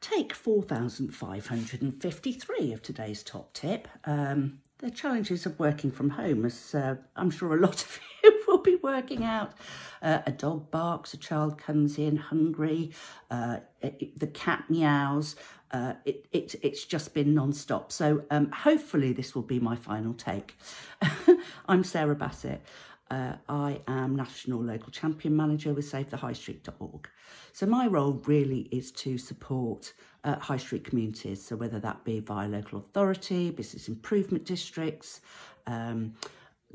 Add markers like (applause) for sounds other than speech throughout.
Take 4,553 of today's top tip. Um, the challenges of working from home, as uh, I'm sure a lot (laughs) of you will be working out. Uh, a dog barks, a child comes in hungry, uh, it, the cat meows. Uh, it, it, it's just been non-stop. So um, hopefully this will be my final take. (laughs) I'm Sarah Bassett. Uh, I am National Local Champion Manager with SaveTheHighStreet.org. So my role really is to support uh, high street communities. So whether that be via local authority, business improvement districts, um,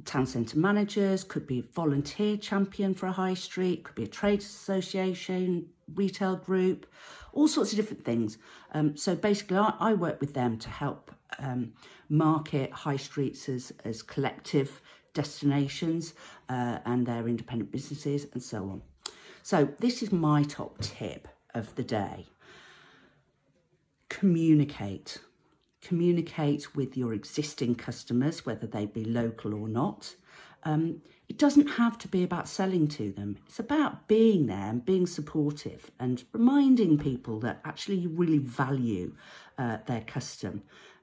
town centre managers, could be volunteer champion for a high street, could be a trade association, retail group, all sorts of different things. Um, so basically I, I, work with them to help um, market high streets as, as collective destinations uh, and their independent businesses and so on. So this is my top tip of the day. Communicate. Communicate with your existing customers, whether they be local or not. Um, it doesn't have to be about selling to them. It's about being there and being supportive and reminding people that actually you really value uh, their custom.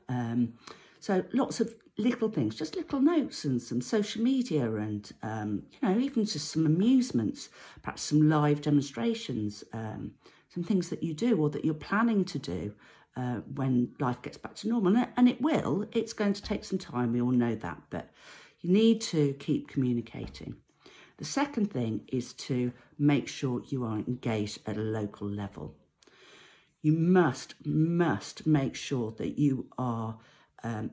Um, so lots of little things, just little notes and some social media and, um, you know, even just some amusements, perhaps some live demonstrations, um, some things that you do or that you're planning to do uh, when life gets back to normal. And it will, it's going to take some time, we all know that, but you need to keep communicating. The second thing is to make sure you are engaged at a local level. You must, must make sure that you are um,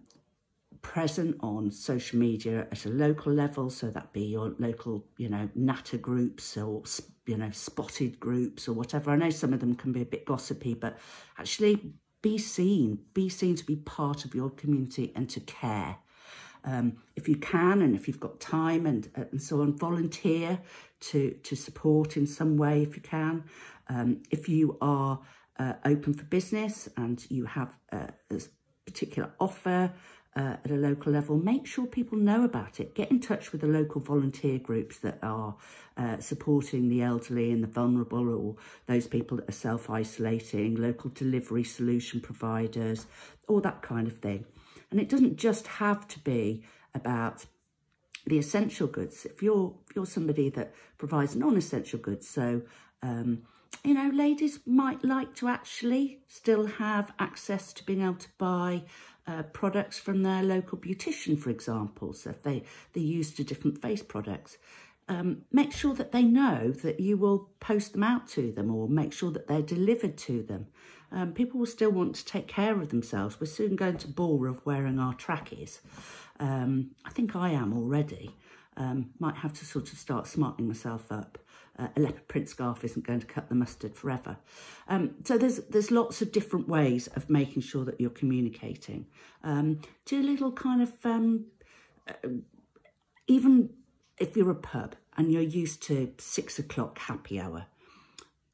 present on social media at a local level, so that be your local, you know, natter groups or, you know, spotted groups or whatever. I know some of them can be a bit gossipy, but actually be seen, be seen to be part of your community and to care. Um, if you can and if you've got time and, and so on, volunteer to, to support in some way if you can. Um, if you are uh, open for business and you have uh, a particular offer, uh, at a local level, make sure people know about it. Get in touch with the local volunteer groups that are uh, supporting the elderly and the vulnerable or those people that are self-isolating, local delivery solution providers, all that kind of thing. And it doesn't just have to be about the essential goods. If you're, if you're somebody that provides non-essential goods, so um, you know, ladies might like to actually still have access to being able to buy uh, products from their local beautician, for example. So if they, they're used to different face products, um, make sure that they know that you will post them out to them or make sure that they're delivered to them. Um, people will still want to take care of themselves. We're soon going to bore of wearing our trackies. Um, I think I am already. Um, might have to sort of start smartening myself up uh, a leopard print scarf isn't going to cut the mustard forever. Um, so there's there's lots of different ways of making sure that you're communicating. Um, do a little kind of, um, uh, even if you're a pub and you're used to six o'clock happy hour,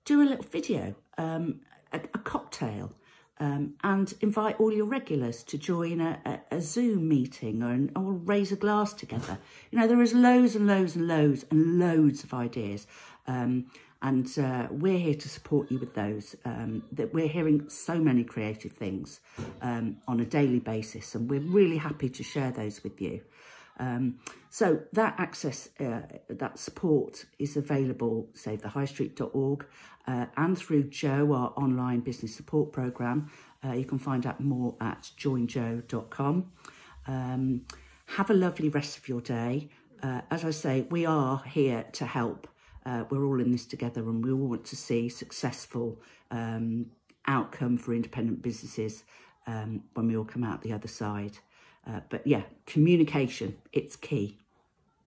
do a little video, um, a, a cocktail, um, and invite all your regulars to join a, a, a Zoom meeting or, or raise a glass together. You know, there is loads and loads and loads and loads of ideas. Um, and uh, we're here to support you with those. Um, that we're hearing so many creative things um, on a daily basis, and we're really happy to share those with you. Um, so that access, uh, that support is available, savethehighstreet.org uh, and through Joe, our online business support program. Uh, you can find out more at joinjoe.com. Um, have a lovely rest of your day. Uh, as I say, we are here to help. Uh, we're all in this together and we all want to see successful um, outcome for independent businesses um, when we all come out the other side. Uh, but yeah, communication, it's key.